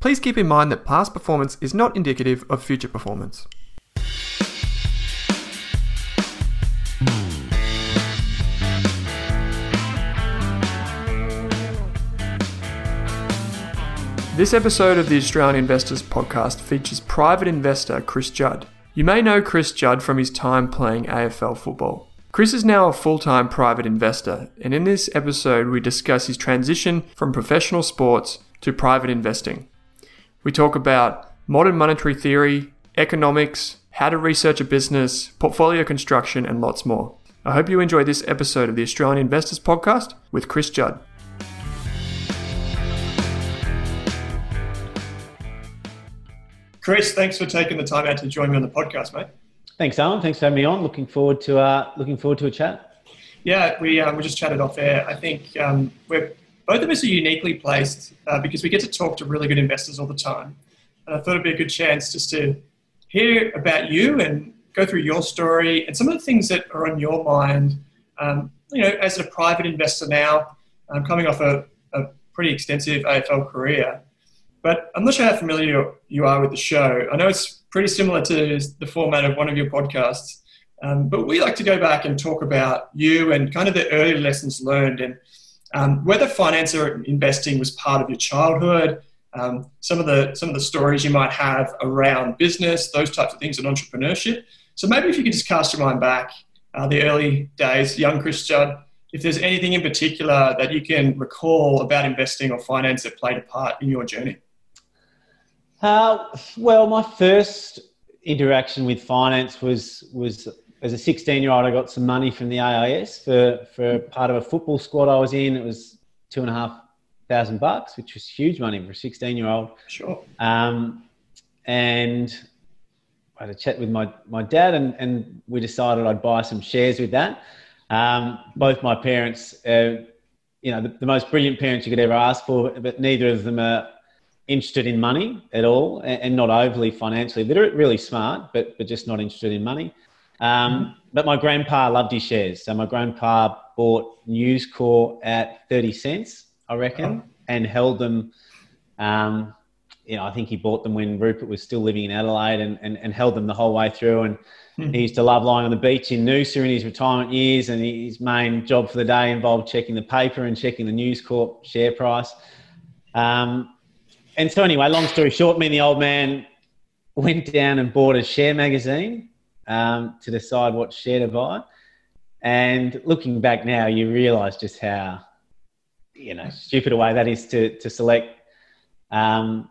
please keep in mind that past performance is not indicative of future performance. This episode of the Australian Investors Podcast features private investor Chris Judd. You may know Chris Judd from his time playing AFL football. Chris is now a full time private investor, and in this episode, we discuss his transition from professional sports to private investing. We talk about modern monetary theory, economics, how to research a business, portfolio construction, and lots more. I hope you enjoy this episode of the Australian Investors Podcast with Chris Judd. Chris, thanks for taking the time out to join me on the podcast, mate. Thanks, Owen. Thanks for having me on. Looking forward to uh, looking forward to a chat. Yeah, we um, we just chatted off air. I think um, we're both of us are uniquely placed uh, because we get to talk to really good investors all the time, and I thought it'd be a good chance just to hear about you and go through your story and some of the things that are on your mind. Um, you know, as a private investor now, I'm coming off a, a pretty extensive AFL career. But I'm not sure how familiar you are with the show. I know it's pretty similar to the format of one of your podcasts, um, but we like to go back and talk about you and kind of the early lessons learned and um, whether finance or investing was part of your childhood, um, some of the some of the stories you might have around business, those types of things, and entrepreneurship. So maybe if you could just cast your mind back, uh, the early days, young Chris Judd, if there's anything in particular that you can recall about investing or finance that played a part in your journey. Uh, well, my first interaction with finance was was as a 16 year old. I got some money from the AIS for for part of a football squad I was in. It was two and a half thousand bucks, which was huge money for a 16 year old. Sure. Um, and I had a chat with my my dad, and and we decided I'd buy some shares with that. Um, both my parents. Uh, you know, the, the most brilliant parents you could ever ask for, but neither of them are interested in money at all and, not overly financially literate, really smart, but, but just not interested in money. Um. But my grandpa loved his shares. So my grandpa bought News Corp at 30 cents, I reckon, oh. and held them. Um, you know, I think he bought them when Rupert was still living in Adelaide and, and, and held them the whole way through. And mm-hmm. he used to love lying on the beach in Noosa in his retirement years. And his main job for the day involved checking the paper and checking the News Corp share price. Um, and so anyway, long story short, me and the old man went down and bought a share magazine um, to decide what share to buy. And looking back now, you realise just how you know stupid a way that is to to select um,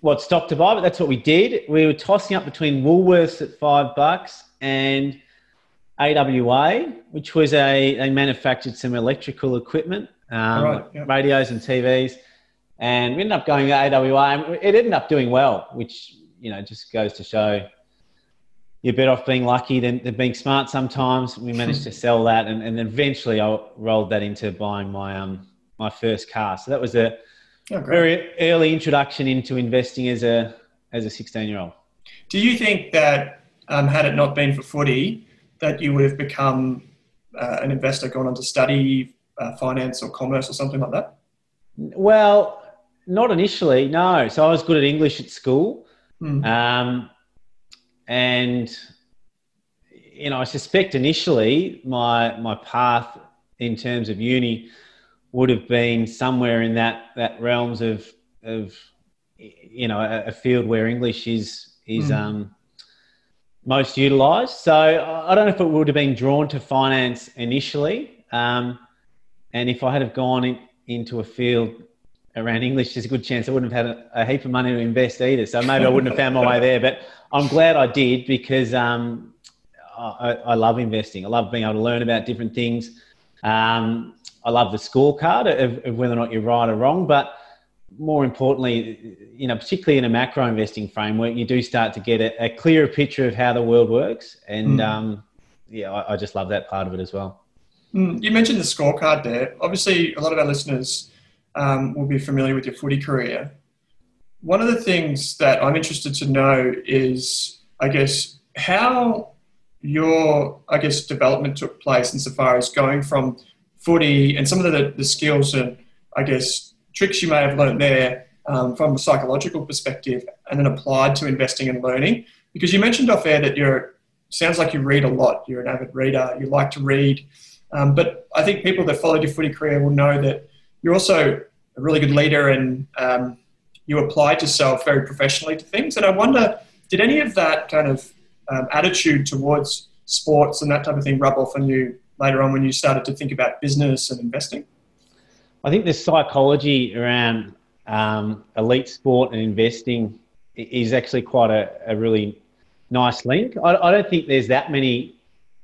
what stock to buy. But that's what we did. We were tossing up between Woolworths at five bucks and AWA, which was a they manufactured some electrical equipment, um, right, yeah. radios and TVs and we ended up going to AWA, and it ended up doing well, which you know just goes to show you're better off being lucky than, than being smart. Sometimes we managed to sell that, and, and eventually I rolled that into buying my um my first car. So that was a oh, very early introduction into investing as a as a 16 year old. Do you think that um, had it not been for footy, that you would have become uh, an investor, gone on to study uh, finance or commerce or something like that? Well, not initially, no. So I was good at English at school. Mm. Um, and, you know, I suspect initially my, my path in terms of uni would have been somewhere in that, that realms of, of, you know, a, a field where English is, is, mm. um, most utilized. So I don't know if it would have been drawn to finance initially. Um, and if I had have gone in, into a field around English, there's a good chance I wouldn't have had a, a, heap of money to invest either. So maybe I wouldn't have found my way there. But I'm glad I did because um, I, I, love investing. I love being able to learn about different things. Um, I love the scorecard of, of, whether or not you're right or wrong. But more importantly, you know, particularly in a macro investing framework, you do start to get a, a clearer picture of how the world works. And mm. um, yeah, I, I, just love that part of it as well. Mm. You mentioned the scorecard there. Obviously, a lot of our listeners um, will be familiar with your footy career. One of the things that I'm interested to know is, I guess, how your, I guess, development took place insofar as going from footy and some of the, the skills and, I guess, tricks you may have learned there um, from a psychological perspective and then applied to investing and learning. Because you mentioned off air that you're, sounds like you read a lot. You're an avid reader. You like to read. Um, but I think people that followed your footy career will know that you're also a really good leader and um, you applied yourself very professionally to things. And I wonder, did any of that kind of um, attitude towards sports and that type of thing rub off on you later on when you started to think about business and investing? I think the psychology around um, elite sport and investing is actually quite a, a really nice link. I, I, don't think there's that many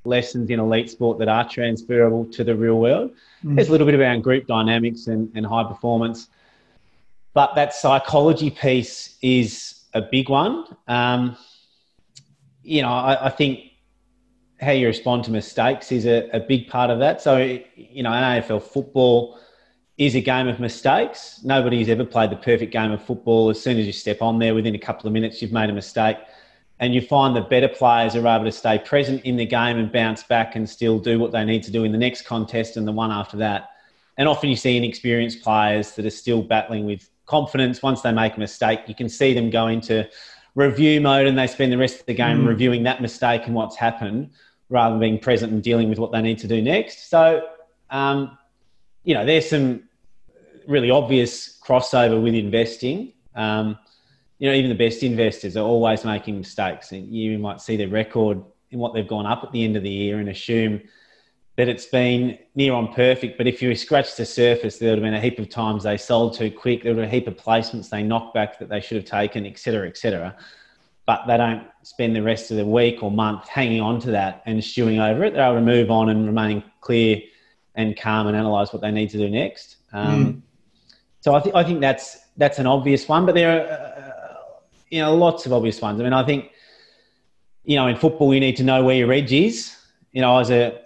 lessons in elite sport that are transferable to the real world. Mm. There's a little bit around group dynamics and, and high performance, but that psychology piece is a big one. Um, you know, I, I, think how you respond to mistakes is a, a big part of that. So, you know, AFL football is a game of mistakes. Nobody's ever played the perfect game of football. As soon as you step on there, within a couple of minutes, you've made a mistake. And you find the better players are able to stay present in the game and bounce back and still do what they need to do in the next contest and the one after that. And often you see inexperienced players that are still battling with confidence. Once they make a mistake, you can see them go into review mode and they spend the rest of the game mm. reviewing that mistake and what's happened rather than being present and dealing with what they need to do next. So, um, you know, there's some really obvious crossover with investing. Um, you know, even the best investors are always making mistakes, and you might see their record in what they've gone up at the end of the year and assume that it's been near on perfect. But if you scratch the surface, there would have been a heap of times they sold too quick. There would have been a heap of placements they knocked back that they should have taken, etc., etc. But they don't spend the rest of the week or month hanging on to that and stewing over it. They're able to move on and remain clear and calm and analyze what they need to do next. Um, mm. So I think I think that's that's an obvious one, but there are you know lots of obvious ones. I mean, I think you know in football you need to know where your edge is. You know, I was a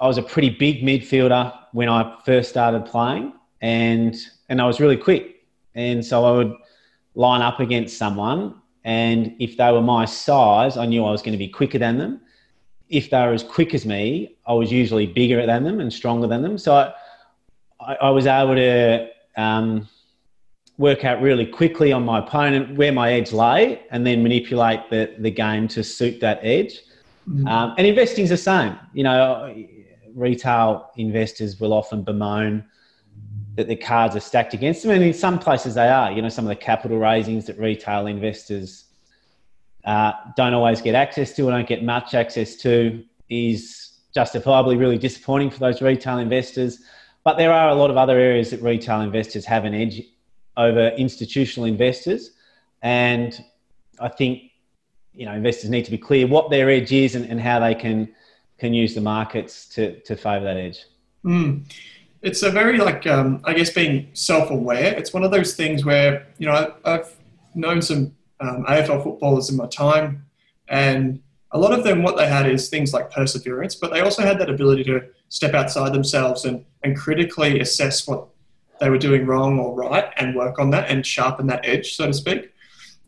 I was a pretty big midfielder when I first started playing, and and I was really quick, and so I would line up against someone, and if they were my size, I knew I was going to be quicker than them. If they were as quick as me, I was usually bigger than them and stronger than them. So I, I, I was able to um, work out really quickly on my opponent where my edge lay, and then manipulate the the game to suit that edge. Mm-hmm. Um, and investing's the same. You know, retail investors will often bemoan that the cards are stacked against them. And in some places they are. You know, some of the capital raisings that retail investors uh, don't always get access to or don't get much access to is justifiably really disappointing for those retail investors. But there are a lot of other areas that retail investors have an edge over institutional investors. And I think, you know, investors need to be clear what their edge is and, and how they can can use the markets to, to favor that edge. Mm. It's a very like um, I guess being self-aware. It's one of those things where you know I, have known some um, AFL footballers in my time, and a lot of them what they had is things like perseverance, but they also had that ability to step outside themselves and and critically assess what they were doing wrong or right and work on that and sharpen that edge, so to speak.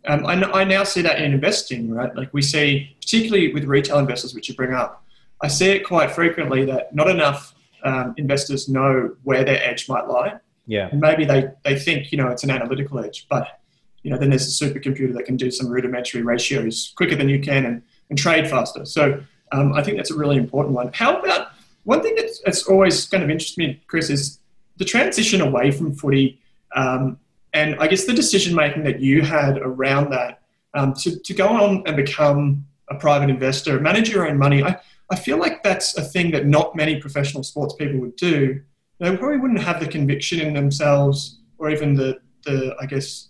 Um, I, I now see that in investing, right? Like we see, particularly with retail investors, which you bring up, I see it quite frequently that not enough um, investors know where their edge might lie. Yeah. And maybe they, they think, you know, it's an analytical edge, but, you know, then there's a supercomputer that can do some rudimentary ratios quicker than you can and, and trade faster. So um, I think that's a really important one. How about one thing that's, that's always kind of interested me, Chris, is the transition away from footy um, and I guess the decision making that you had around that um, to, to go on and become a private investor, manage your own money. I, I feel like that's a thing that not many professional sports people would do. They probably wouldn't have the conviction in themselves or even the, the I guess,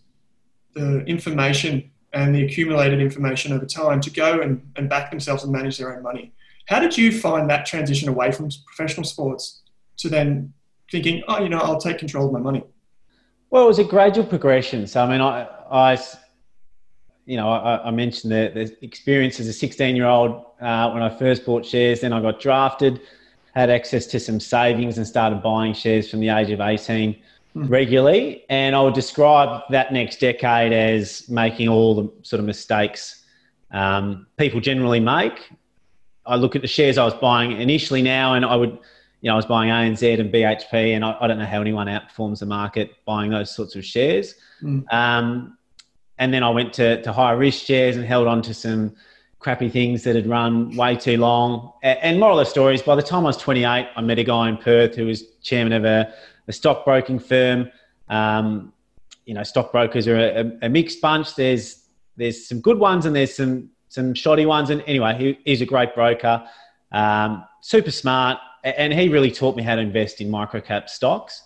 the information and the accumulated information over time to go and, and back themselves and manage their own money. How did you find that transition away from professional sports to then thinking, oh, you know, I'll take control of my money? Well, it was a gradual progression. So, I mean, I, I you know, I, I mentioned the, the, experience as a 16 year old uh, when I first bought shares. Then I got drafted, had access to some savings, and started buying shares from the age of 18 mm. regularly. And I would describe that next decade as making all the sort of mistakes um, people generally make. I look at the shares I was buying initially now, and I would, you know, I was buying ANZ and BHP, and I, I don't know how anyone outperforms the market buying those sorts of shares. Mm. Um, and then I went to, to higher risk shares and held on to some crappy things that had run way too long. And moral of the story is by the time I was 28, I met a guy in Perth who was chairman of a, a stockbroking firm. Um, you know, stockbrokers are a, a, mixed bunch. There's there's some good ones and there's some some shoddy ones. And anyway, he, he's a great broker, um, super smart, and he really taught me how to invest in microcap stocks.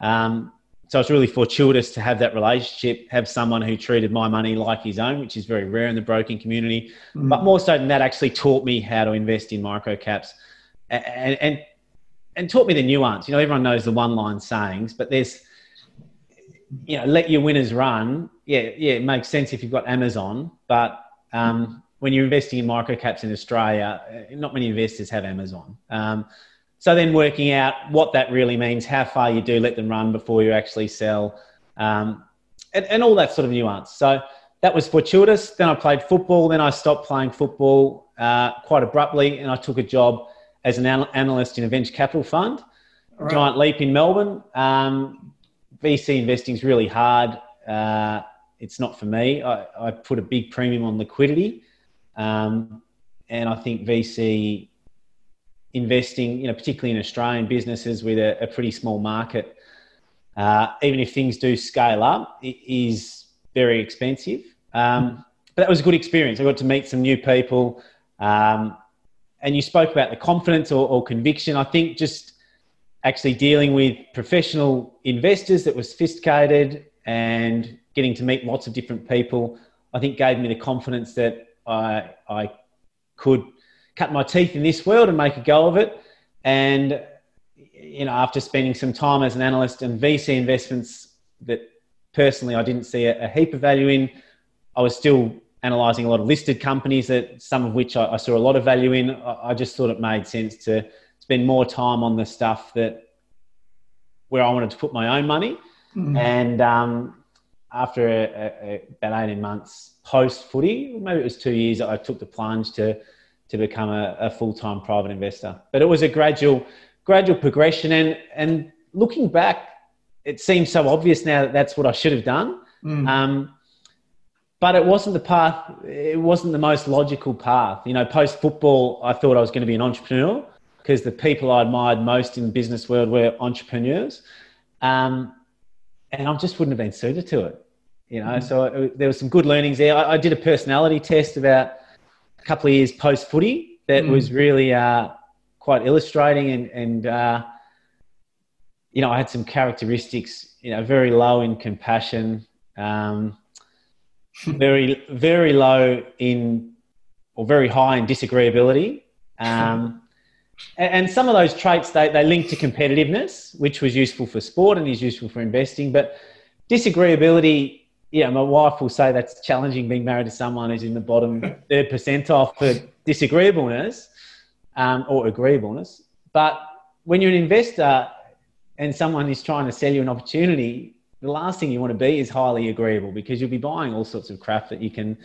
Um, so it's really fortuitous to have that relationship, have someone who treated my money like his own, which is very rare in the broking community. Mm. But more so than that, actually taught me how to invest in microcaps, and, and, and taught me the nuance. You know, everyone knows the one line sayings, but there's, you know, let your winners run. Yeah, yeah, it makes sense if you've got Amazon, but um, when you're investing in microcaps in Australia, not many investors have Amazon. Um, so then working out what that really means, how far you do let them run before you actually sell, um, and, and all that sort of nuance. So that was fortuitous. Then I played football. Then I stopped playing football uh, quite abruptly, and I took a job as an analyst in a venture capital fund. Right. Giant leap in Melbourne. Um, VC investing is really hard. Uh, it's not for me. I, I, put a big premium on liquidity, um, and I think VC investing, you know, particularly in Australian businesses with a, a pretty small market, uh, even if things do scale up, it is very expensive. Um, but that was a good experience. I got to meet some new people. Um, and you spoke about the confidence or, or, conviction. I think just actually dealing with professional investors that were sophisticated and getting to meet lots of different people, I think gave me the confidence that I, I could cut my teeth in this world and make a go of it. And you know, after spending some time as an analyst and VC investments that personally I didn't see a, a heap of value in, I was still analysing a lot of listed companies that some of which I, I saw a lot of value in. I, I, just thought it made sense to spend more time on the stuff that where I wanted to put my own money. Mm-hmm. And um, after a, a, about 18 months post footy, maybe it was two years, I took the plunge to to become a, a full-time private investor. But it was a gradual, gradual progression. And, and looking back, it seems so obvious now that that's what I should have done. Mm. Um, but it wasn't the path, it wasn't the most logical path. You know, post football, I thought I was going to be an entrepreneur because the people I admired most in the business world were entrepreneurs. Um, and I just wouldn't have been suited to it. You know, mm. so it, there was some good learnings there. I, I did a personality test about couple of years post footy that mm. was really uh, quite illustrating and, and uh, you know, I had some characteristics, you know, very low in compassion, um, very, very low in, or very high in disagreeability. Um, and, and some of those traits, they, they link to competitiveness, which was useful for sport and is useful for investing. But disagreeability yeah, my wife will say that's challenging being married to someone who's in the bottom third percentile for disagreeableness um, or agreeableness. But when you're an investor and someone is trying to sell you an opportunity, the last thing you want to be is highly agreeable because you'll be buying all sorts of crap that you can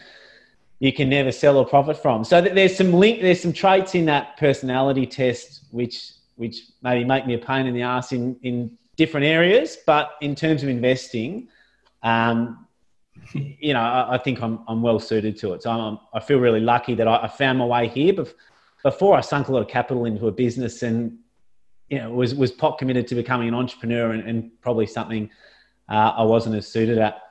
you can never sell or profit from. So there's some link, there's some traits in that personality test which which maybe make me a pain in the ass in in different areas, but in terms of investing. Um, you know, I, I, think I'm, I'm well suited to it. So I'm, I feel really lucky that I, I found my way here. But before I sunk a lot of capital into a business and, you know, was, was pot committed to becoming an entrepreneur and, and probably something uh, I wasn't as suited at.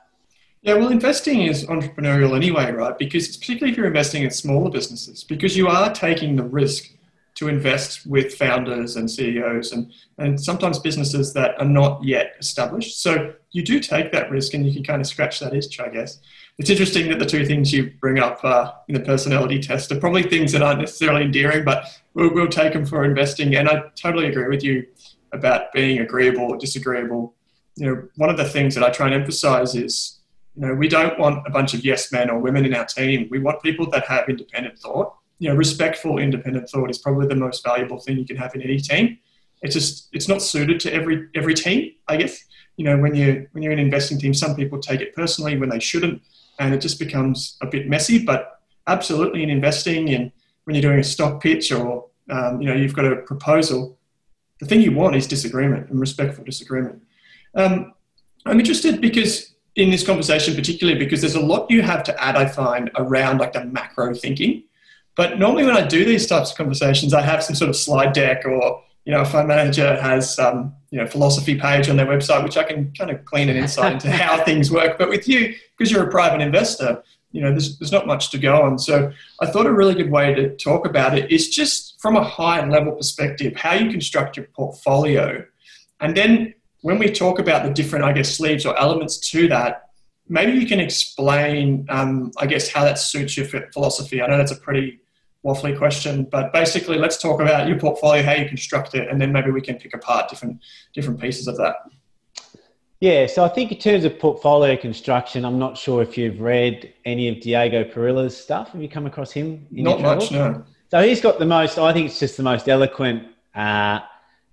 Yeah, well, investing is entrepreneurial anyway, right? Because particularly if you're investing in smaller businesses, because you are taking the risk to invest with founders and CEOs and, and sometimes businesses that are not yet established. So you do take that risk and you can kind of scratch that itch, I guess. It's interesting that the two things you bring up uh, in the personality test are probably things that aren't necessarily endearing, but we'll, we'll take them for investing. And I totally agree with you about being agreeable or disagreeable. you know, one of the things that I try and emphasize is, you know, we don't want a bunch of yes men or women in our team. We want people that have independent thought. You know, respectful independent thought is probably the most valuable thing you can have in any team. It's just it's not suited to every every team, I guess. You know, when you when you're in an investing team, some people take it personally when they shouldn't, and it just becomes a bit messy. But absolutely, in investing and when you're doing a stock pitch or um, you know you've got a proposal, the thing you want is disagreement and respectful disagreement. Um, I'm interested because in this conversation, particularly because there's a lot you have to add, I find, around like the macro thinking. But normally when I do these types of conversations, I have some sort of slide deck or, you know, a fund manager has, um, you know, philosophy page on their website, which I can kind of glean an insight into how things work. But with you, because you're a private investor, you know, there's, there's not much to go on. So I thought a really good way to talk about it is just from a high level perspective, how you construct your portfolio. And then when we talk about the different, I guess, sleeves or elements to that, maybe you can explain, um, I guess, how that suits your philosophy. I know that's a pretty waffly question, but basically, let's talk about your portfolio, how you construct it, and then maybe we can pick apart different different pieces of that. Yeah, so I think in terms of portfolio construction, I'm not sure if you've read any of Diego Parrilla's stuff. Have you come across him? not much, no. So he's got the most. I think it's just the most eloquent uh,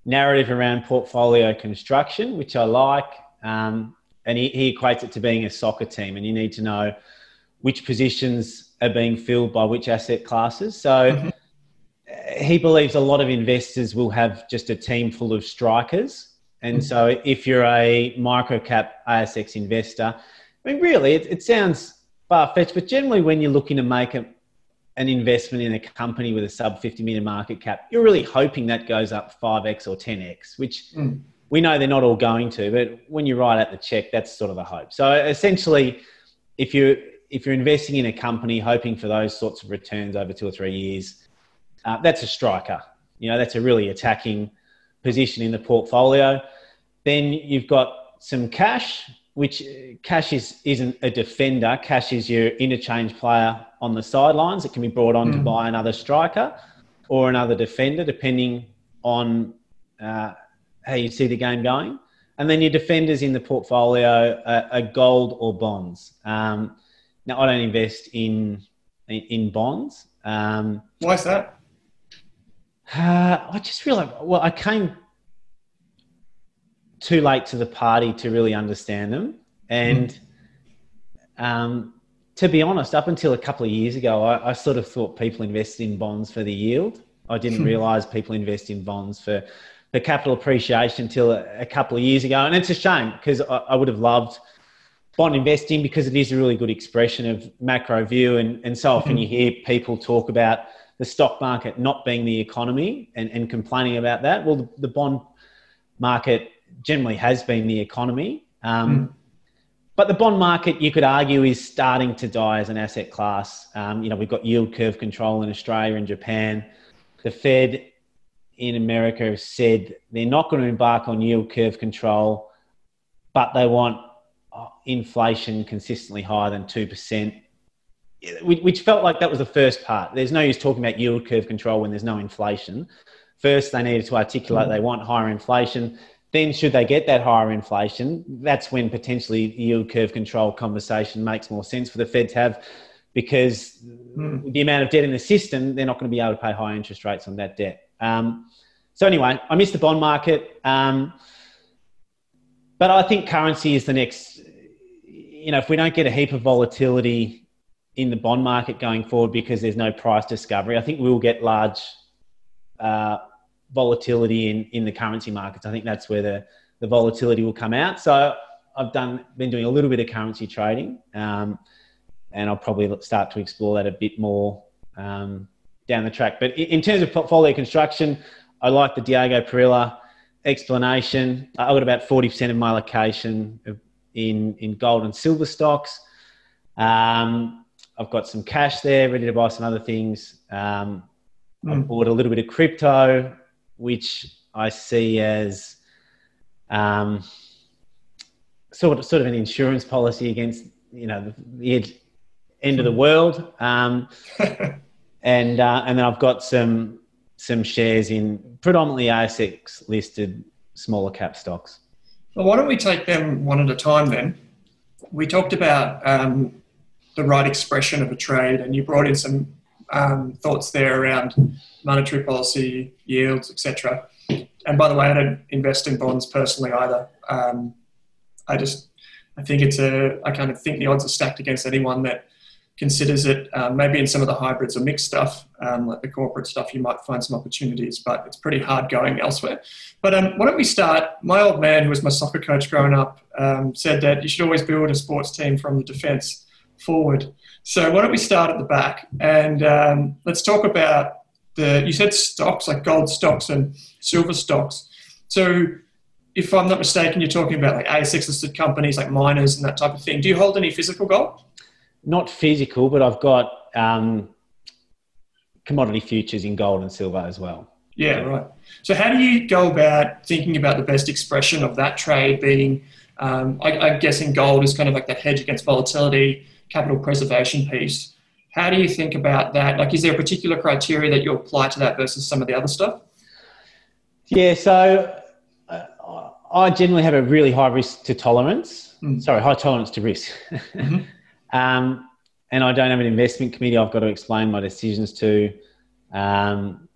narrative around portfolio construction, which I like. Um, and he, he equates it to being a soccer team, and you need to know which positions are being filled by which asset classes. So mm-hmm. he believes a lot of investors will have just a team full of strikers and mm-hmm. so if you're a microcap ASX investor, I mean, really, it, it sounds far fetched, but generally, when you're looking to make a, an investment in a company with a sub 50 million market cap, you're really hoping that goes up 5x or 10x, which mm. we know they're not all going to, but when you write out the check, that's sort of the hope. So essentially, if you're if you're investing in a company hoping for those sorts of returns over two or three years, uh, that's a striker. You know, that's a really attacking position in the portfolio. Then you've got some cash, which uh, cash is, isn't a defender. Cash is your interchange player on the sidelines. It can be brought on mm. to buy another striker or another defender, depending on uh, how you see the game going. And then your defenders in the portfolio are, are gold or bonds. Um, now, I don't invest in in, in bonds. Um, Why is that? Uh, I just feel like, well, I came too late to the party to really understand them. And mm. um, to be honest, up until a couple of years ago, I, I, sort of thought people invested in bonds for the yield. I didn't hmm. realize people invest in bonds for, for capital appreciation until a, a couple of years ago. And it's a shame because I, I would have loved bond investing because it is a really good expression of macro view. And, and so often you hear people talk about the stock market not being the economy and, and complaining about that. Well, the, the bond market generally has been the economy. Um, mm. But the bond market, you could argue, is starting to die as an asset class. Um, you know, we've got yield curve control in Australia and Japan. The Fed in America have said they're not going to embark on yield curve control, but they want inflation consistently higher than 2% which felt like that was the first part. There's no use talking about yield curve control when there's no inflation. First, they needed to articulate mm. they want higher inflation. Then, should they get that higher inflation, that's when potentially yield curve control conversation makes more sense for the Fed to have because mm. the amount of debt in the system, they're not going to be able to pay high interest rates on that debt. Um, so, anyway, I missed the bond market. Um, but I think currency is the next, you know, if we don't get a heap of volatility in the bond market going forward because there's no price discovery. I think we'll get large uh, volatility in, in the currency markets. I think that's where the, the volatility will come out. So I've done been doing a little bit of currency trading, um, and I'll probably start to explore that a bit more um, down the track. But in terms of portfolio construction, I like the Diego Parrilla explanation. I've got about forty percent of my allocation in in gold and silver stocks. Um, I've got some cash there, ready to buy some other things. Um, mm. I bought a little bit of crypto, which I see as um, sort of sort of an insurance policy against you know the, the end of the hmm. world. Um, and uh, and then I've got some some shares in predominantly ASX listed smaller cap stocks. Well, why don't we take them one at a time then? We talked about um, the right expression of a trade, and you brought in some um, thoughts there around monetary policy, yields, etc. And by the way, I don't invest in bonds personally either. Um, I just, I think it's a, I kind of think the odds are stacked against anyone that considers it. Um, maybe in some of the hybrids or mixed stuff, um, like the corporate stuff, you might find some opportunities, but it's pretty hard going elsewhere. But um, why don't we start? My old man, who was my soccer coach growing up, um, said that you should always build a sports team from the defence forward. So why don't we start at the back and um, let's talk about the. You said stocks like gold stocks and silver stocks. So if I'm not mistaken, you're talking about like ASX listed companies like miners and that type of thing. Do you hold any physical gold? Not physical, but I've got um, commodity futures in gold and silver as well. Yeah, right. So how do you go about thinking about the best expression of that trade being? Um, I, I'm guessing gold is kind of like that hedge against volatility, capital preservation piece. How do you think about that? Like, is there a particular criteria that you apply to that versus some of the other stuff? Yeah, so uh, I generally have a really high risk to tolerance. Mm. Sorry, high tolerance to risk. mm-hmm. um, and I don't have an investment committee I've got to explain my decisions to. Um,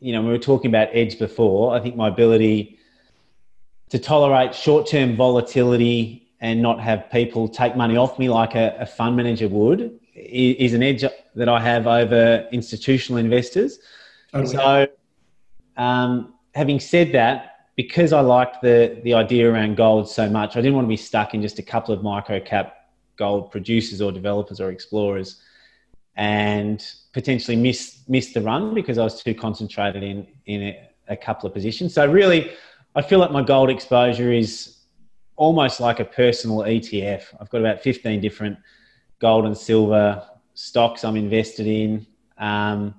you know, we were talking about edge before. I think my ability to tolerate short term volatility and not have people take money off me like a, a fund manager would is an edge that I have over institutional investors. Totally. So, um, having said that, because I liked the the idea around gold so much, I didn't want to be stuck in just a couple of micro cap gold producers or developers or explorers, and potentially miss miss the run because I was too concentrated in in a, a couple of positions. So really, I feel like my gold exposure is almost like a personal ETF. I've got about fifteen different gold and silver stocks I'm invested in. Um,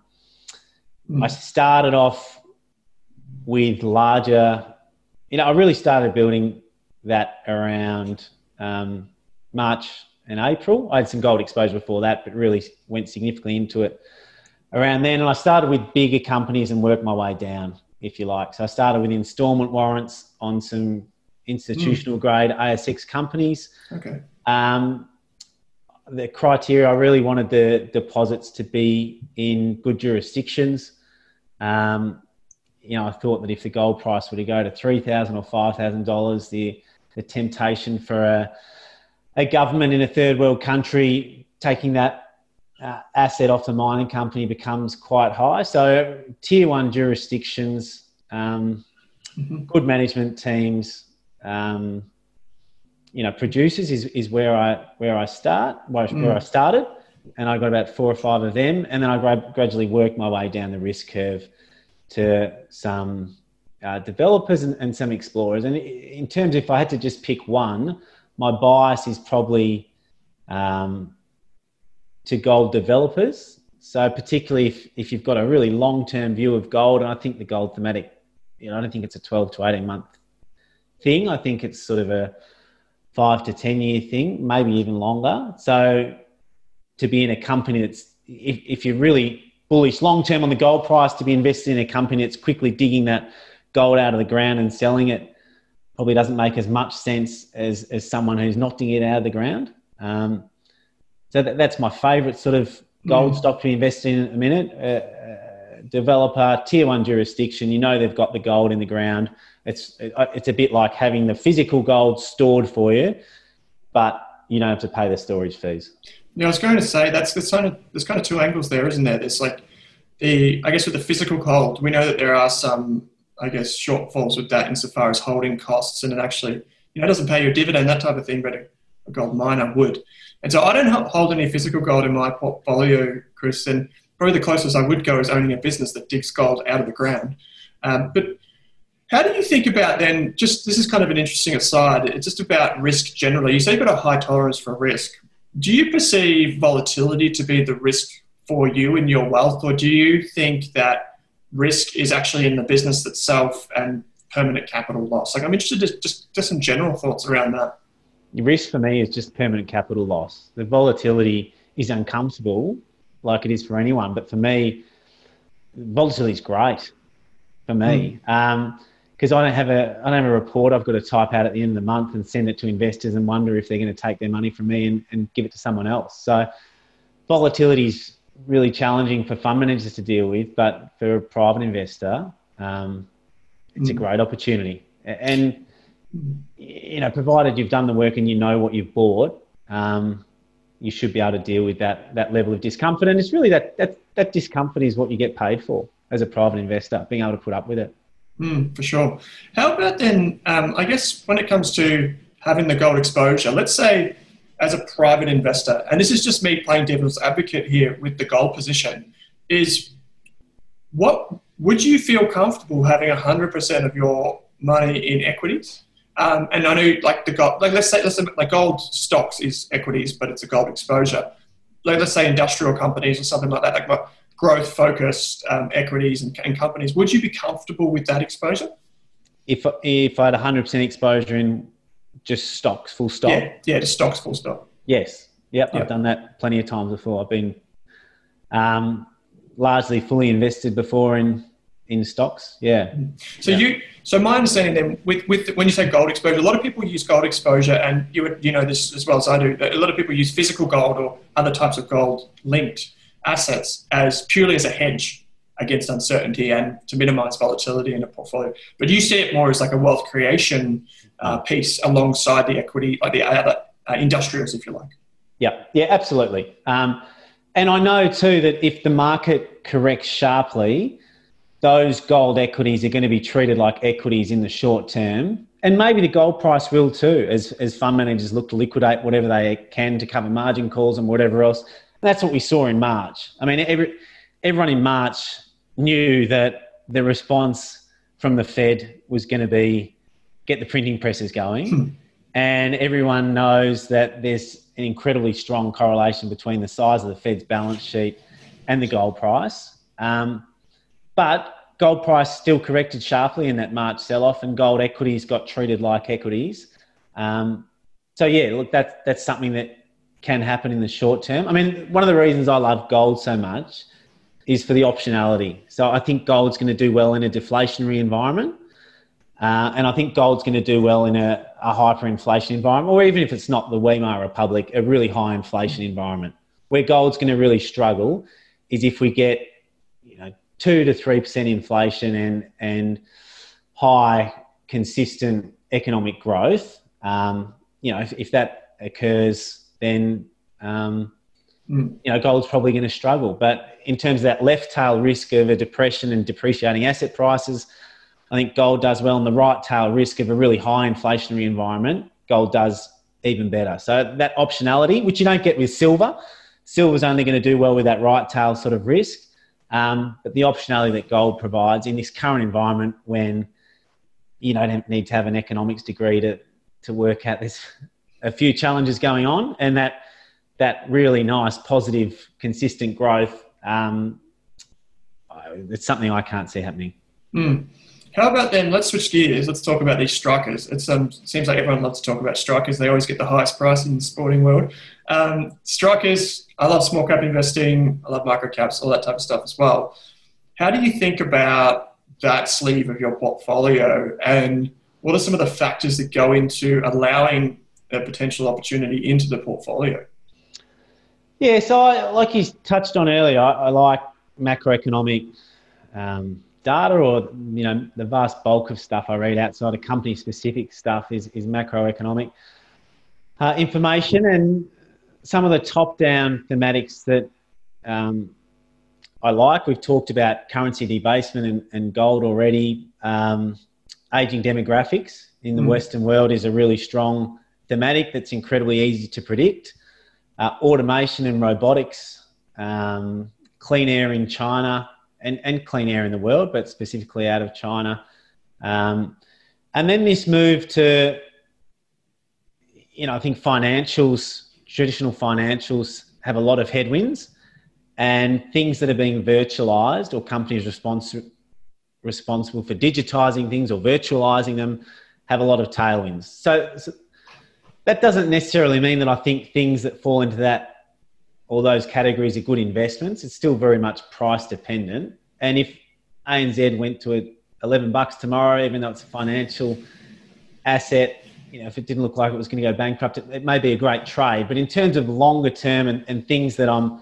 mm. I started off with larger, you know, I really started building that around um, March and April. I had some gold exposure before that, but really went significantly into it around then. And I started with bigger companies and worked my way down, if you like. So I started with installment warrants on some institutional mm. grade ASX companies. Okay. Um, the criteria, I really wanted the deposits to be in good jurisdictions. Um, you know, I thought that if the gold price were to go to three thousand or five thousand dollars, the the temptation for a a government in a third world country taking that uh, asset off the mining company becomes quite high. So tier one jurisdictions, um, mm-hmm. good management teams, um, you know, producers is, is where I where I start, where, mm. where I started, and I got about four or five of them, and then I grad- gradually worked my way down the risk curve to some uh, developers and, and, some explorers. And in terms, of if I had to just pick one, my bias is probably um, to gold developers. So particularly if, if you've got a really long-term view of gold, and I think the gold thematic, you know, I don't think it's a 12 to 18 month thing. I think it's sort of a five to 10 year thing, maybe even longer. So to be in a company that's, if, if you're really bullish long term on the gold price, to be invested in a company that's quickly digging that gold out of the ground and selling it probably doesn't make as much sense as, as someone who's knocking it out of the ground. Um, so that, that's my favorite sort of gold mm. stock to invest in a minute. Uh, uh, developer, tier one jurisdiction, you know they've got the gold in the ground it's it's a bit like having the physical gold stored for you, but you don't have to pay the storage fees. Yeah, I was going to say that's there's kind of there's kind of two angles there, isn't there? There's like the I guess with the physical gold, we know that there are some I guess shortfalls with that insofar as holding costs, and it actually you know doesn't pay you a dividend that type of thing, but a, gold miner would. And so I don't hold any physical gold in my portfolio, Chris. And probably the closest I would go is owning a business that digs gold out of the ground. Um, but how do you think about then? Just this is kind of an interesting aside. It's just about risk generally. You say you've got a high tolerance for risk. Do you perceive volatility to be the risk for you and your wealth, or do you think that risk is actually in the business itself and permanent capital loss? Like, I'm interested just just, just some general thoughts around that. The risk for me is just permanent capital loss. The volatility is uncomfortable, like it is for anyone, but for me, volatility is great for me. Mm. Um, because I don't have a I don't have a report I've got to type out at the end of the month and send it to investors and wonder if they're going to take their money from me and, and give it to someone else. So volatility is really challenging for fund managers to deal with, but for a private investor, um, it's a mm. great opportunity. And you know, provided you've done the work and you know what you've bought, um, you should be able to deal with that that level of discomfort. And it's really that that that discomfort is what you get paid for as a private investor, being able to put up with it. Mm, for sure. How about then? Um, I guess when it comes to having the gold exposure, let's say as a private investor, and this is just me playing devil's advocate here with the gold position, is what would you feel comfortable having 100% of your money in equities? Um, and I know, like the gold, like let's say, let's say, like gold stocks is equities, but it's a gold exposure. Like let's say industrial companies or something like that, like growth focused um, equities and, and, companies. Would you be comfortable with that exposure? If if I had 100% exposure in just stocks, full stop. Yeah, yeah, just stocks, full stop. Yes. Yep, yep. I've done that plenty of times before. I've been um, largely fully invested before in in stocks. Yeah. So yeah. you, so my understanding then, with with when you say gold exposure, a lot of people use gold exposure, and you would you know this as well as I do. A lot of people use physical gold or other types of gold linked assets as purely as a hedge against uncertainty and to minimize volatility in a portfolio. But you see it more as like a wealth creation uh, piece alongside the equity, or the other uh, industrials, if you like. Yeah, yeah, absolutely. Um, and I know too that if the market corrects sharply, those gold equities are going to be treated like equities in the short term. And maybe the gold price will too, as, as fund managers look to liquidate whatever they can to cover margin calls and whatever else. And that's what we saw in March. I mean, every, everyone in March knew that the response from the Fed was going to be get the printing presses going. Hmm. And everyone knows that there's an incredibly strong correlation between the size of the Fed's balance sheet and the gold price. Um, but gold price still corrected sharply in that March sell-off, and gold equities got treated like equities. Um, so yeah, look, that's that's something that can happen in the short term. I mean, one of the reasons I love gold so much is for the optionality. So I think gold's going to do well in a deflationary environment. Uh, and I think gold's going to do well in a, a, hyperinflation environment, or even if it's not the Weimar Republic, a really high inflation environment. Where gold's going to really struggle is if we get you know, two to three percent inflation and and high consistent economic growth. Um, you know, if, if, that occurs, then um, mm. you know gold's probably going to struggle. But in terms of that left tail risk of a depression and depreciating asset prices, I think gold does well. In the right tail risk of a really high inflationary environment, gold does even better. So that optionality, which you don't get with silver, silver's only going to do well with that right tail sort of risk. Um, but the optionality that gold provides in this current environment when you don't need to have an economics degree to, to work out there's a few challenges going on and that that really nice positive consistent growth um, it's something I can't see happening. Mm. How about then? Let's switch gears. Let's talk about these strikers. It um, seems like everyone loves to talk about strikers. They always get the highest price in the sporting world. Um, strikers. I love small cap investing. I love micro caps, all that type of stuff as well. How do you think about that sleeve of your portfolio, and what are some of the factors that go into allowing a potential opportunity into the portfolio? Yeah, so I, like you touched on earlier, I, I like macroeconomic. Um, data or you know the vast bulk of stuff I read outside of company specific stuff is, is macroeconomic uh, information and some of the top down thematics that um, I like. We've talked about currency debasement and, and gold already. Um, aging demographics in the mm. Western world is a really strong thematic that's incredibly easy to predict. Uh, automation and robotics, um, clean air in China, and, and clean air in the world, but specifically out of China. Um, and then this move to, you know, I think financials, traditional financials have a lot of headwinds and things that are being virtualized or companies respons- responsible for digitizing things or virtualizing them have a lot of tailwinds. So, so that doesn't necessarily mean that I think things that fall into that all those categories are good investments. It's still very much price dependent. And if ANZ went to a, 11 bucks tomorrow, even though it's a financial asset, you know, if it didn't look like it was going to go bankrupt, it, it may be a great trade. But in terms of longer term and, and things that I'm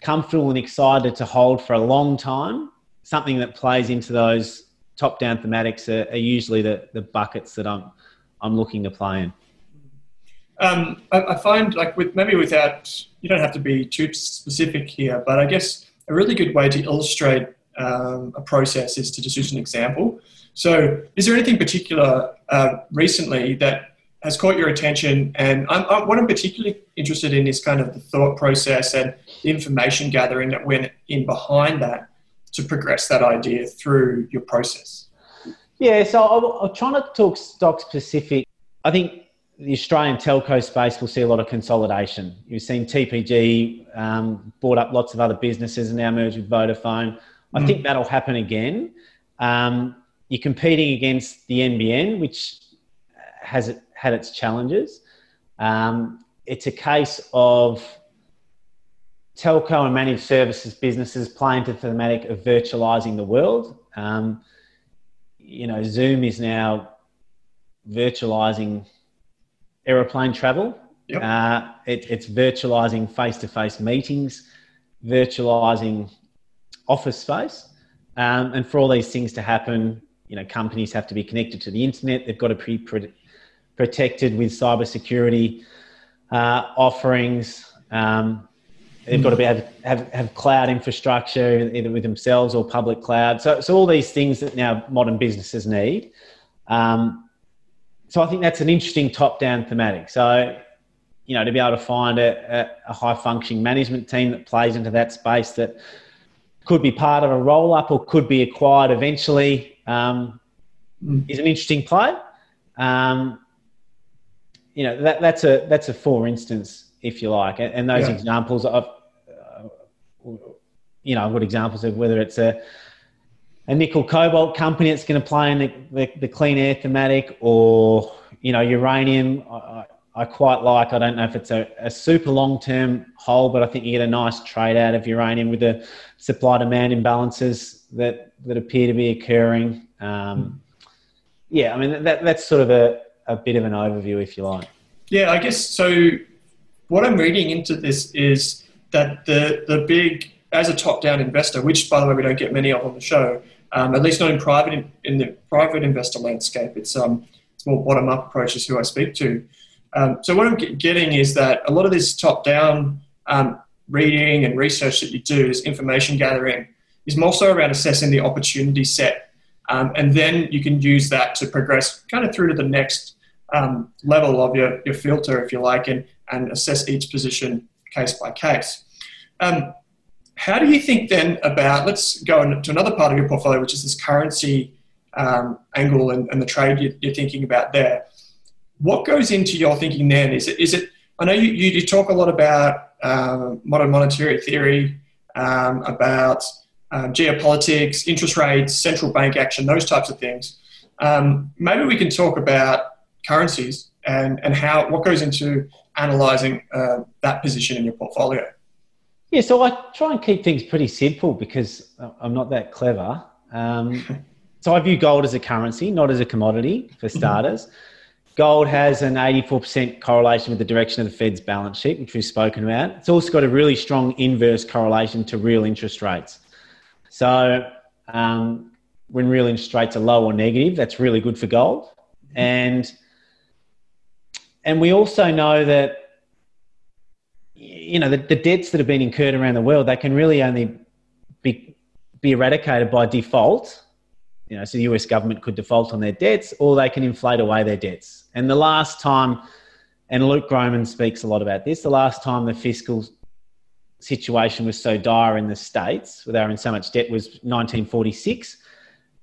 comfortable and excited to hold for a long time, something that plays into those top down thematics are, are usually the, the buckets that I'm, I'm looking to play in. Um, I, I, find like with maybe without you don't have to be too specific here, but I guess a really good way to illustrate um, a process is to just use an example. So, is there anything particular uh, recently that has caught your attention? And I'm, I'm, what I'm particularly interested in is kind of the thought process and the information gathering that went in behind that to progress that idea through your process. Yeah, so I'm, I'll try not to talk stock specific. I think the Australian telco space will see a lot of consolidation. You've seen TPG um, bought up lots of other businesses and now merged with Vodafone. I mm. think that'll happen again. Um, you're competing against the NBN, which has had its challenges. Um, it's a case of telco and managed services businesses playing to the thematic of virtualizing the world. Um, you know, Zoom is now virtualizing aeroplane travel. Yep. Uh, it, it's virtualizing face to face meetings, virtualizing office space. Um, and for all these things to happen, you know, companies have to be connected to the internet. They've got to be protected with cybersecurity uh, offerings. Um, they've got to be have, have, have cloud infrastructure either with themselves or public cloud. So, so all these things that now modern businesses need. Um, so I think that's an interesting top-down thematic. So, you know, to be able to find a, a, high-functioning management team that plays into that space that could be part of a roll-up or could be acquired eventually um, mm. is an interesting play. Um, you know that, that's a that's a for instance, if you like, and, and those yeah. examples of, uh, you know, I've got examples of whether it's a a nickel cobalt company that's going to play in the, the, the, clean air thematic or you know uranium I, I quite like i don't know if it's a, a super long term hold but i think you get a nice trade out of uranium with the supply demand imbalances that that appear to be occurring. Um, yeah, I mean that that's sort of a, a bit of an overview, if you like. Yeah, I guess so. What I'm reading into this is that the the big as a top down investor, which by the way we don't get many of on the show, um, at least not in private in, the private investor landscape. It's um it's more bottom up approaches who I speak to. Um, so what I'm getting is that a lot of this top down um, reading and research that you do is information gathering is more so around assessing the opportunity set. Um, and then you can use that to progress kind of through to the next um, level of your, your filter, if you like, and, and assess each position case by case. Um, how do you think then about, let's go to another part of your portfolio, which is this currency um, angle and, and, the trade you're, thinking about there. What goes into your thinking then? Is it, is it I know you, you, talk a lot about uh, modern monetary theory, um, about uh, geopolitics, interest rates, central bank action, those types of things. Um, maybe we can talk about currencies and, and how what goes into analyzing uh, that position in your portfolio. Yeah, so I try and keep things pretty simple because I'm not that clever. Um, so I view gold as a currency, not as a commodity for mm-hmm. starters. Gold has an 84% correlation with the direction of the Fed's balance sheet, which we've spoken about. It's also got a really strong inverse correlation to real interest rates. So um, when real interest rates are low or negative, that's really good for gold. And and we also know that you know the, the debts that have been incurred around the world they can really only be be eradicated by default. You know, so the US government could default on their debts, or they can inflate away their debts. And the last time, and Luke Gromen speaks a lot about this, the last time the fiscal situation was so dire in the States, where they were in so much debt, was 1946.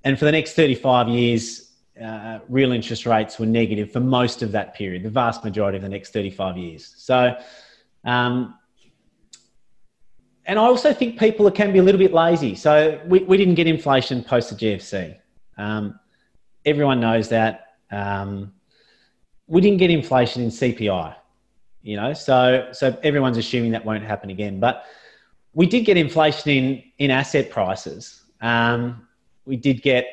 And for the next 35 years, uh, real interest rates were negative for most of that period, the vast majority of the next 35 years. So, um, and I also think people can be a little bit lazy. So we, we didn't get inflation post the GFC. Um, everyone knows that. Um, we didn't get inflation in CPI you know so so everyone's assuming that won't happen again but we did get inflation in in asset prices um, we did get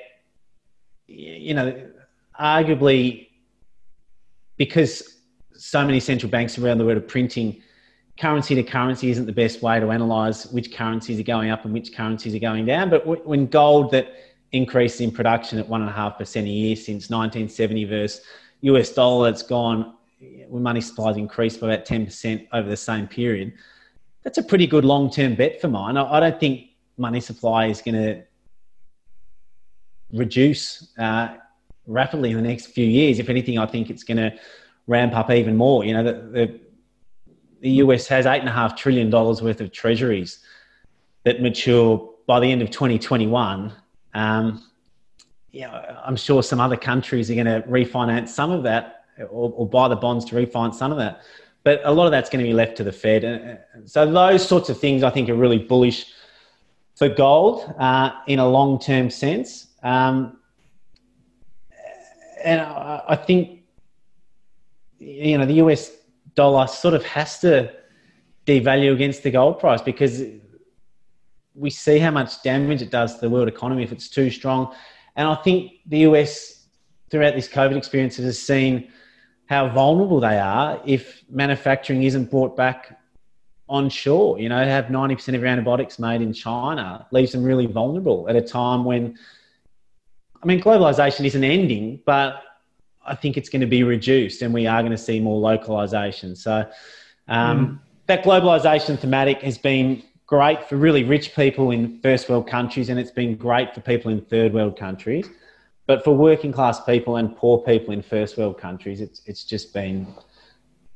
you know, arguably because so many central banks around the world are printing currency to currency isn't the best way to analyze which currencies are going up and which currencies are going down. But when gold that increased in production at one and a half percent a year since 1970 versus US dollar that's gone when money supply has increased by about 10% over the same period, that's a pretty good long term bet for mine. I, don't think money supply is going to reduce uh, rapidly in the next few years. If anything, I think it's going to ramp up even more. You know, the, the, the US has eight and a half trillion dollars worth of treasuries that mature by the end of 2021. Um, I'm sure some other countries are going to refinance some of that or, or, buy the bonds to refinance some of that. But a lot of that's going to be left to the Fed. And so those sorts of things I think are really bullish for gold uh, in a long term sense. Um, and I, I think, you know, the US dollar sort of has to devalue against the gold price because we see how much damage it does to the world economy if it's too strong. And I think the US throughout this COVID experience has seen how vulnerable they are if manufacturing isn't brought back onshore. You know, have 90% of your antibiotics made in China leaves them really vulnerable at a time when, I mean, globalization isn't ending, but I think it's going to be reduced and we are going to see more localization. So um, mm. that globalization thematic has been great for really rich people in first world countries and it's been great for people in third world countries. But for working class people and poor people in first world countries, it's, it's just been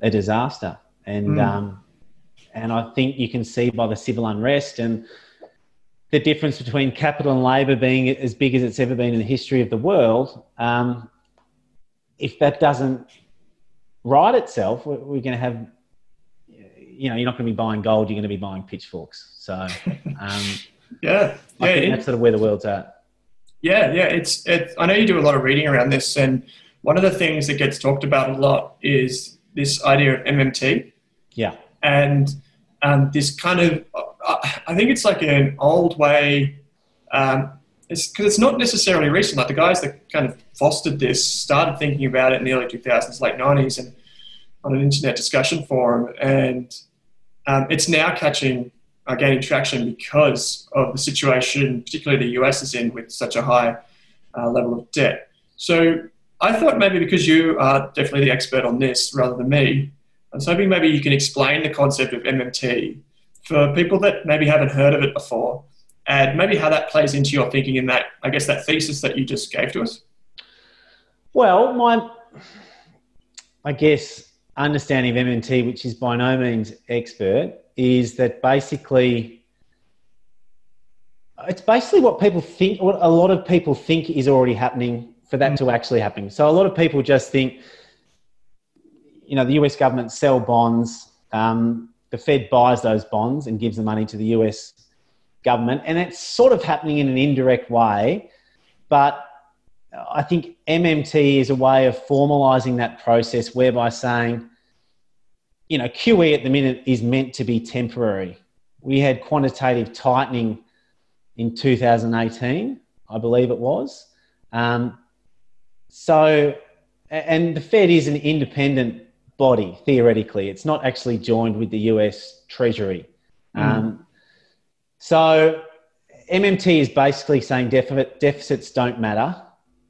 a disaster. And, mm. um, and I think you can see by the civil unrest and the difference between capital and labour being as big as it's ever been in the history of the world, um, if that doesn't right itself, we're, we're going to have, you know, you're not going to be buying gold, you're going to be buying pitchforks. So, um, yeah, I yeah, think that's sort of where the world's at. Yeah, yeah. It's, it's, I know you do a lot of reading around this, and one of the things that gets talked about a lot is this idea of MMT. Yeah. And um, this kind of, I think it's like an old way um, it's because it's not necessarily recent. Like the guys that kind of fostered this started thinking about it in the early 2000s, late 90s, and on an internet discussion forum, and um, it's now catching uh, gaining traction because of the situation, particularly the US is in with such a high uh, level of debt. So I thought maybe because you are definitely the expert on this rather than me, I was hoping maybe you can explain the concept of MMT for people that maybe haven't heard of it before and maybe how that plays into your thinking in that, I guess, that thesis that you just gave to us. Well, my, I guess, understanding of MMT, which is by no means expert, is that basically it's basically what people think, what a lot of people think is already happening for that to actually happen. So a lot of people just think, you know, the US government sell bonds, um, the Fed buys those bonds and gives the money to the US government, and it's sort of happening in an indirect way. But I think MMT is a way of formalising that process, whereby saying, you know, QE at the minute is meant to be temporary. We had quantitative tightening in 2018, I believe it was. Um, so, and the Fed is an independent body, theoretically. It's not actually joined with the US Treasury. Mm. Um, so MMT is basically saying deficit, deficits don't matter.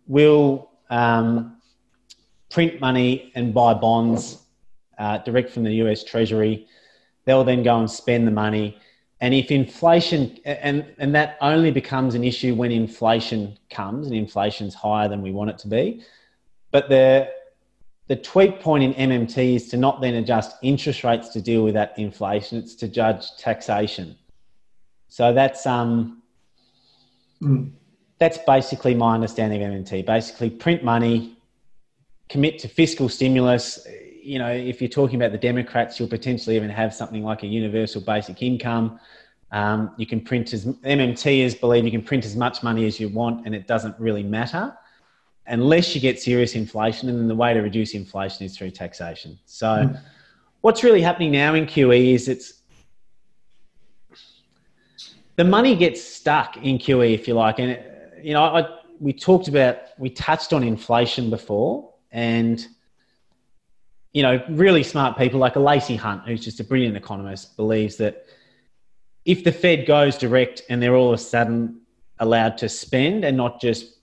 We'll um, print money and buy bonds uh, direct from the US Treasury. They'll then go and spend the money. And if inflation, and, and that only becomes an issue when inflation comes and inflation's higher than we want it to be. But the, the tweak point in MMT is to not then adjust interest rates to deal with that inflation, it's to judge taxation. So that's um, mm. that's basically my understanding of MMT. Basically, print money, commit to fiscal stimulus. You know, if you're talking about the Democrats, you'll potentially even have something like a universal basic income. Um, you can print as MMTers believe you can print as much money as you want, and it doesn't really matter unless you get serious inflation. And then the way to reduce inflation is through taxation. So, mm. what's really happening now in QE is it's the money gets stuck in QE, if you like. And, you know, I, we talked about, we touched on inflation before, and you know, really smart people like a Lacy Hunt, who's just a brilliant economist, believes that if the Fed goes direct and they're all of a sudden allowed to spend and not just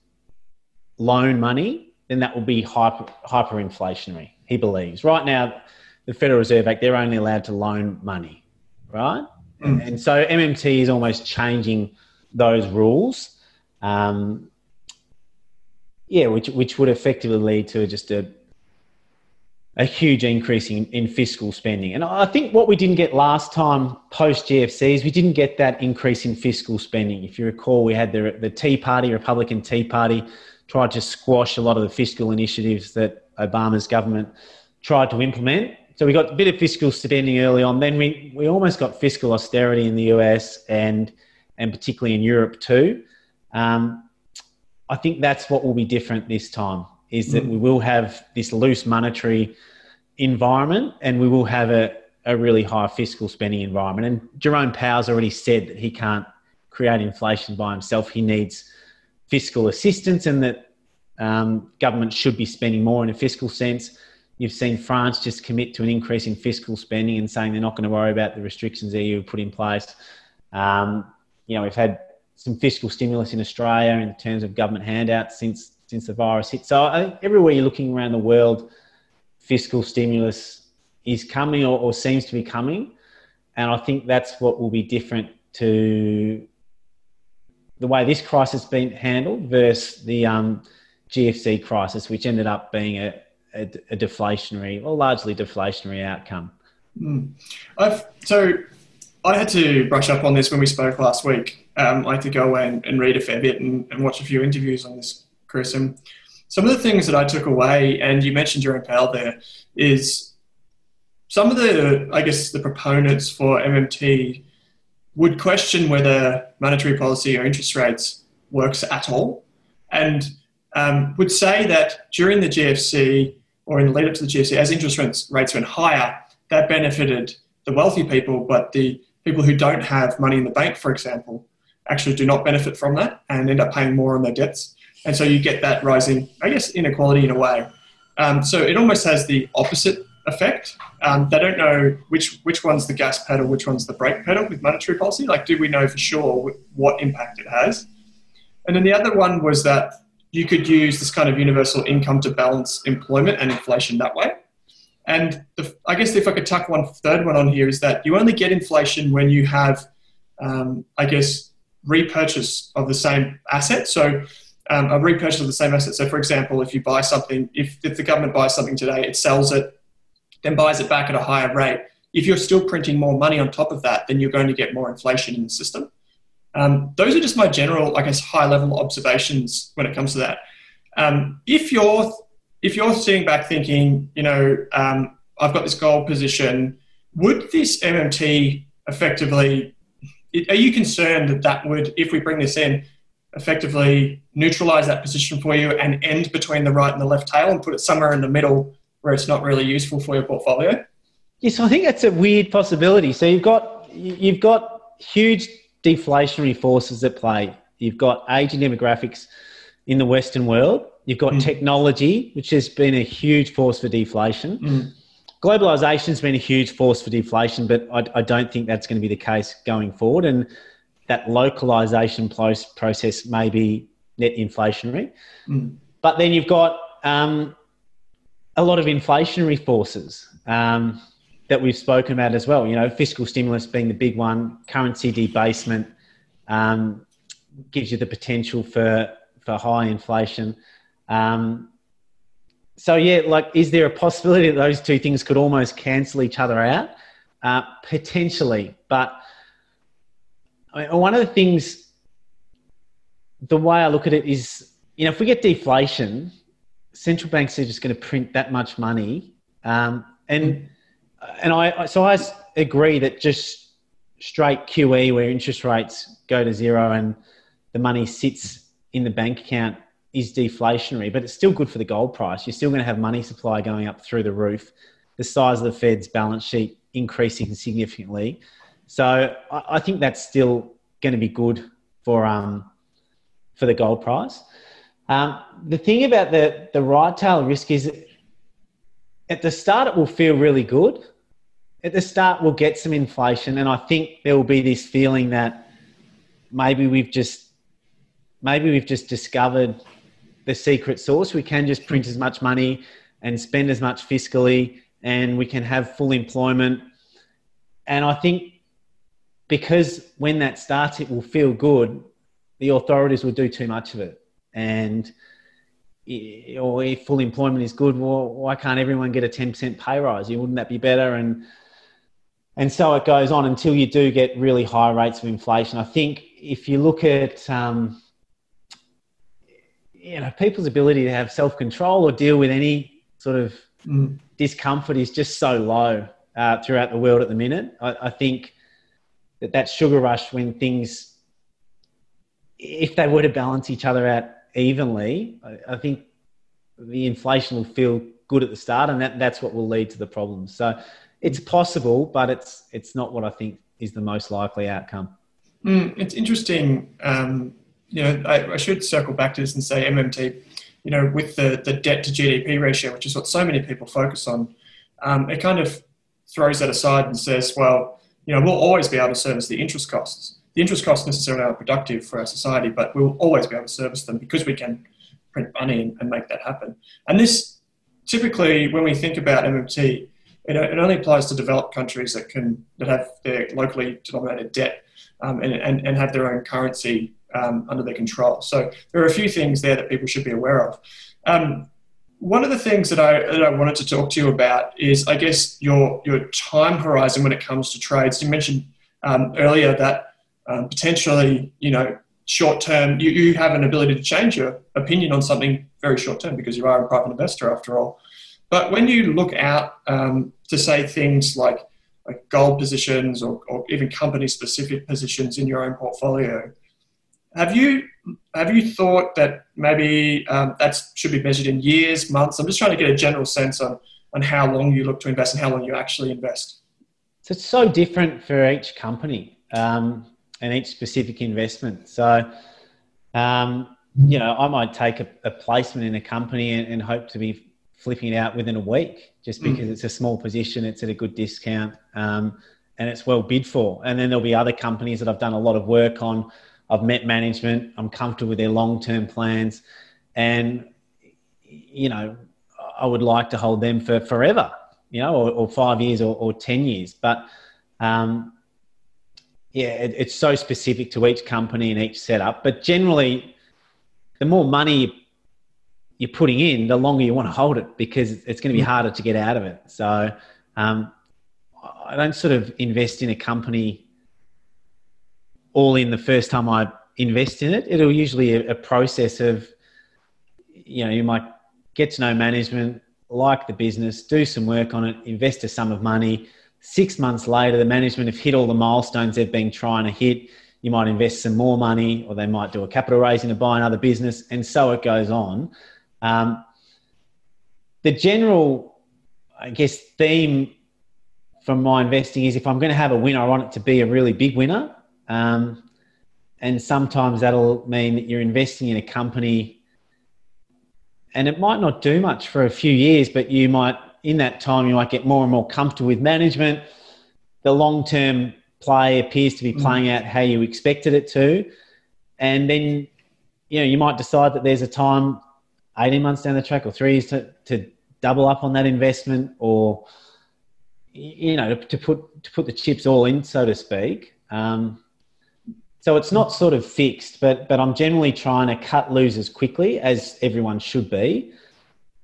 loan money, then that will be hyper, hyperinflationary, he believes. Right now, the Federal Reserve Act, they're only allowed to loan money, right? Mm. And so MMT is almost changing those rules. Um, yeah, which, which would effectively lead to just a, a huge increase in, in fiscal spending. And I think what we didn't get last time post GFC is we didn't get that increase in fiscal spending. If you recall, we had the, the Tea Party, Republican Tea Party, tried to squash a lot of the fiscal initiatives that Obama's government tried to implement. So we got a bit of fiscal spending early on. Then we, we almost got fiscal austerity in the US and, and particularly in Europe too. Um, I think that's what will be different this time is that mm. we will have this loose monetary environment and we will have a, a really high fiscal spending environment. And Jerome Powell's already said that he can't create inflation by himself. He needs fiscal assistance and that um, government should be spending more in a fiscal sense. You've seen France just commit to an increase in fiscal spending and saying they're not going to worry about the restrictions the EU put in place. Um, you know, we've had some fiscal stimulus in Australia in terms of government handouts since since the virus hit. So I think everywhere you're looking around the world, fiscal stimulus is coming or, or seems to be coming, and I think that's what will be different to the way this crisis has been handled versus the um, GFC crisis, which ended up being a, a, a deflationary or largely deflationary outcome. Mm. I've, so I had to brush up on this when we spoke last week. Um, I had to go away and, and read a fair bit and, and, watch a few interviews on this, Chris. And some of the things that I took away, and you mentioned Jerome Powell there, is some of the, I guess, the proponents for MMT would question whether monetary policy or interest rates works at all, and um, would say that during the GFC or in the lead up to the GFC, as interest rates, rates went higher, that benefited the wealthy people, but the people who don't have money in the bank, for example, actually do not benefit from that and end up paying more on their debts. And so you get that rising, I guess, inequality in a way. Um, so it almost has the opposite effect. Um, they don't know which which one's the gas pedal, which one's the brake pedal with monetary policy. Like, do we know for sure what impact it has? And then the other one was that you could use this kind of universal income to balance employment and inflation that way. And the, I guess if I could tuck one third one on here is that you only get inflation when you have, um, I guess, repurchase of the same asset. So um, a repurchase of the same asset. So for example, if you buy something, if, if the government buys something today, it sells it then buys it back at a higher rate. If you're still printing more money on top of that, then you're going to get more inflation in the system. Um, those are just my general, I guess, high level observations when it comes to that. Um, if you're if you're sitting back thinking, you know, um, I've got this gold position, would this MMT effectively? Are you concerned that that would, if we bring this in, effectively neutralize that position for you and end between the right and the left tail and put it somewhere in the middle where it's not really useful for your portfolio? Yes, I think that's a weird possibility. So you've got you've got huge deflationary forces at play. You've got aging demographics in the Western world. You've got mm. technology, which has been a huge force for deflation. Mm. Globalization has been a huge force for deflation, but I, I, don't think that's going to be the case going forward. And that localization process may be net inflationary. Mm. But then you've got um, a lot of inflationary forces um, that we've spoken about as well. You know, fiscal stimulus being the big one, currency debasement um, gives you the potential for for high inflation. Um, so yeah, like, is there a possibility that those two things could almost cancel each other out? Uh, potentially, but I mean, one of the things, the way I look at it is, you know, if we get deflation, central banks are just going to print that much money, um, and and I so I agree that just straight QE where interest rates go to zero and the money sits in the bank account is deflationary, but it's still good for the gold price. You're still going to have money supply going up through the roof, the size of the Fed's balance sheet increasing significantly. So I, think that's still going to be good for um, for the gold price. Um, the thing about the, the right tail risk is at the start, it will feel really good. At the start, we'll get some inflation. And I think there will be this feeling that maybe we've just maybe we've just discovered the secret sauce. We can just print as much money and spend as much fiscally, and we can have full employment. And I think because when that starts, it will feel good. The authorities will do too much of it, and or if full employment is good, well, why can't everyone get a ten percent pay rise? Wouldn't that be better? And and so it goes on until you do get really high rates of inflation. I think if you look at um, you know people's ability to have self control or deal with any sort of mm. discomfort is just so low uh, throughout the world at the minute. I, I, think that that sugar rush when things, if they were to balance each other out evenly, I, I think the inflation will feel good at the start, and that, that's what will lead to the problems. So it's possible, but it's it's not what I think is the most likely outcome. Mm, it's interesting. Um, you know, I, I, should circle back to this and say MMT, you know, with the, the debt to GDP ratio, which is what so many people focus on, um, it kind of throws that aside and says, well, you know, we'll always be able to service the interest costs. The interest costs necessarily aren't productive for our society, but we'll always be able to service them because we can print money and, and make that happen. And this typically, when we think about MMT, it, it only applies to developed countries that can that have their locally denominated debt um, and, and, and have their own currency um, under their control. So there are a few things there that people should be aware of. Um, one of the things that I, that I wanted to talk to you about is, I guess, your, your time horizon when it comes to trades. You mentioned um, earlier that um, potentially, you know, short term, you, you have an ability to change your opinion on something very short term because you are a private investor after all. But when you look out um, to say things like, like gold positions or, or even company specific positions in your own portfolio, have you have you thought that maybe um, that should be measured in years, months? I'm just trying to get a general sense on on how long you look to invest and how long you actually invest. So it's so different for each company um, and each specific investment. So, um, you know, I might take a, a placement in a company and, and, hope to be flipping it out within a week just because mm. it's a small position, it's at a good discount, um, and it's well bid for. And then there'll be other companies that I've done a lot of work on I've met management. I'm comfortable with their long term plans. And, you know, I would like to hold them for forever, you know, or, or five years or, or, 10 years. But, um, yeah, it, it's so specific to each company and each setup. But generally, the more money you're putting in, the longer you want to hold it because it's going to be mm. harder to get out of it. So, um, I don't sort of invest in a company all in the first time I invest in it. It'll usually a, a process of, you know, you might get to know management, like the business, do some work on it, invest a sum of money. Six months later, the management have hit all the milestones they've been trying to hit. You might invest some more money, or they might do a capital raising to buy another business, and so it goes on. Um, the general, I guess, theme from my investing is if I'm going to have a winner, I want it to be a really big winner. Um, and sometimes that'll mean that you're investing in a company and it might not do much for a few years, but you might, in that time, you might get more and more comfortable with management. The long term play appears to be mm. playing out how you expected it to. And then, you know, you might decide that there's a time 18 months down the track or three years to, to double up on that investment or, you know, to, to put, to put the chips all in, so to speak. Um, so it's not sort of fixed, but but I'm generally trying to cut losers quickly, as everyone should be.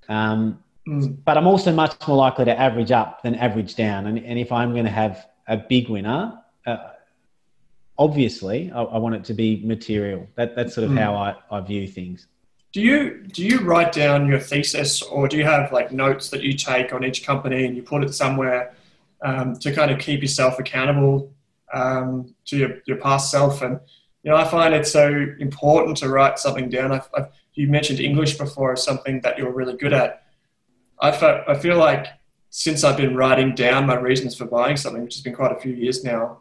Um, mm. But I'm also much more likely to average up than average down. And, and if I'm going to have a big winner, uh, obviously I, I, want it to be material. That, that's sort of mm. how I, I view things. Do you do you write down your thesis, or do you have like notes that you take on each company and you put it somewhere um, to kind of keep yourself accountable um, to your, your past self. And, you know, I find it so important to write something down. I've, I've, you mentioned English before as something that you're really good at. I, I feel like since I've been writing down my reasons for buying something, which has been quite a few years now,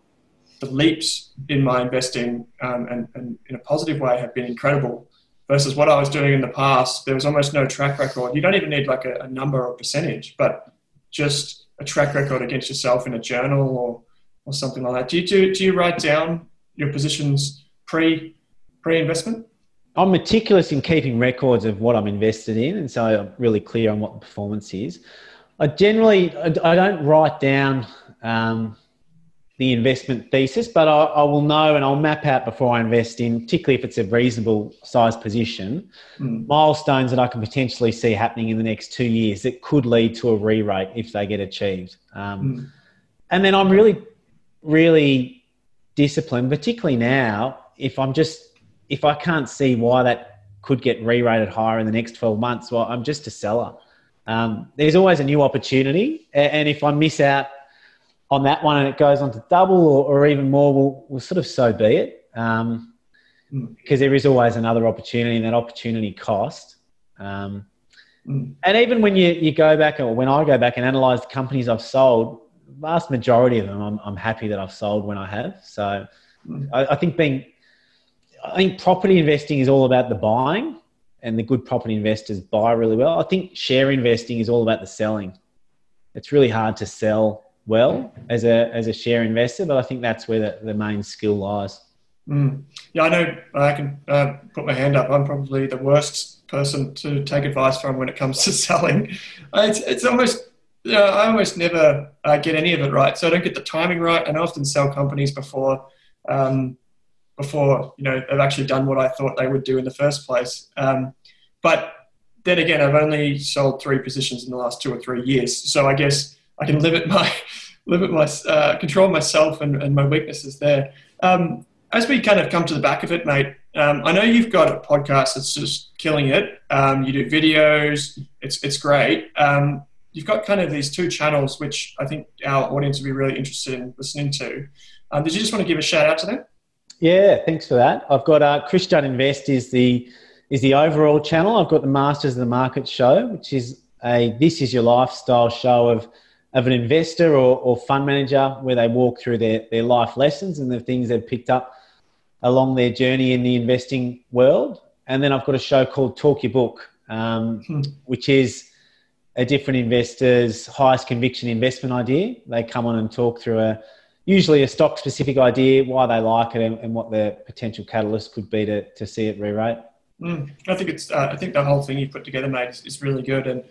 the leaps in my investing um, and, and, in a positive way have been incredible. versus what I was doing in the past. There was almost no track record. You don't even need like a, a number or percentage, but just a track record against yourself in a journal or, or something like that. Do you, do, do you write down your positions pre pre investment? I'm meticulous in keeping records of what I'm invested in, and so I'm really clear on what the performance is. I generally I don't write down um, the investment thesis, but I, I, will know and I'll map out before I invest in, particularly if it's a reasonable size position, mm. milestones that I can potentially see happening in the next two years that could lead to a re-rate if they get achieved. Um, mm. And then I'm really, really disciplined, particularly now. If I'm just, if I can't see why that could get re-rated higher in the next 12 months, well, I'm just a seller. Um, there's always a new opportunity, and if I miss out on that one and it goes on to double or, or even more, we'll, we'll, sort of so be it. Um. Because there is always another opportunity and that opportunity cost. Um, mm. And even when you, you go back, or when I go back and analyze the companies I've sold, vast majority of them, I'm, I'm happy that I've sold when I have. So mm. I, I think being, I think property investing is all about the buying and the good property investors buy really well. I think share investing is all about the selling. It's really hard to sell well as a as a share investor, but I think that's where the, the main skill lies. Mm. Yeah, I know. I can uh, put my hand up. I'm probably the worst person to take advice from when it comes to selling. It's it's almost you know, I almost never uh, get any of it right. So I don't get the timing right, and I often sell companies before um, before you know they've actually done what I thought they would do in the first place. Um, but then again, I've only sold three positions in the last two or three years, so I guess I can limit my limit my uh, control myself and, and my weaknesses there. Um, as we kind of come to the back of it, mate, um, I know you've got a podcast that's just killing it. Um, you do videos; it's it's great. Um, you've got kind of these two channels, which I think our audience would be really interested in listening to. Um, did you just want to give a shout out to them? Yeah, thanks for that. I've got uh, Chris Judd Invest is the is the overall channel. I've got the Masters of the Market show, which is a this is your lifestyle show of of an investor or, or fund manager where they walk through their, their life lessons and the things they've picked up along their journey in the investing world. And then I've got a show called Talk Your Book, um, hmm. which is a different investor's highest conviction investment idea. They come on and talk through a usually a stock specific idea, why they like it, and, and what the potential catalyst could be to, to see it re-rate. Mm, I think it's. Uh, I think the whole thing you put together, mate, is, is really good. And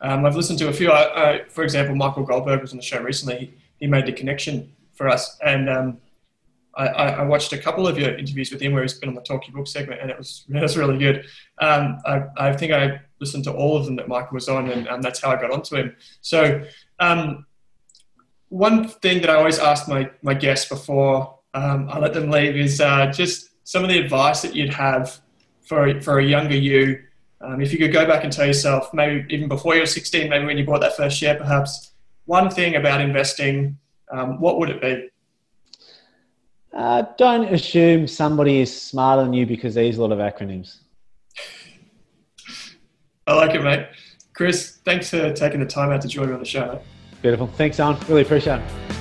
um, I've listened to a few. I, I, for example, Michael Goldberg was on the show recently. He, he made the connection for us, and um, I, I, watched a couple of your interviews with him where he's been on the Talk Book segment, and it was it was really good. Um, I, I, think I listened to all of them that Michael was on, and um, that's how I got onto him. So, um, one thing that I always ask my my guests before um, I let them leave is uh, just some of the advice that you'd have for for a younger you um, if you could go back and tell yourself, maybe even before you were 16, maybe when you bought that first share, perhaps one thing about investing, um, what would it be? Uh, don't assume somebody is smarter than you because they use a lot of acronyms. I like it, mate. Chris, thanks for taking the time out to join me on the show. Beautiful. Thanks, Alan. Really appreciate it.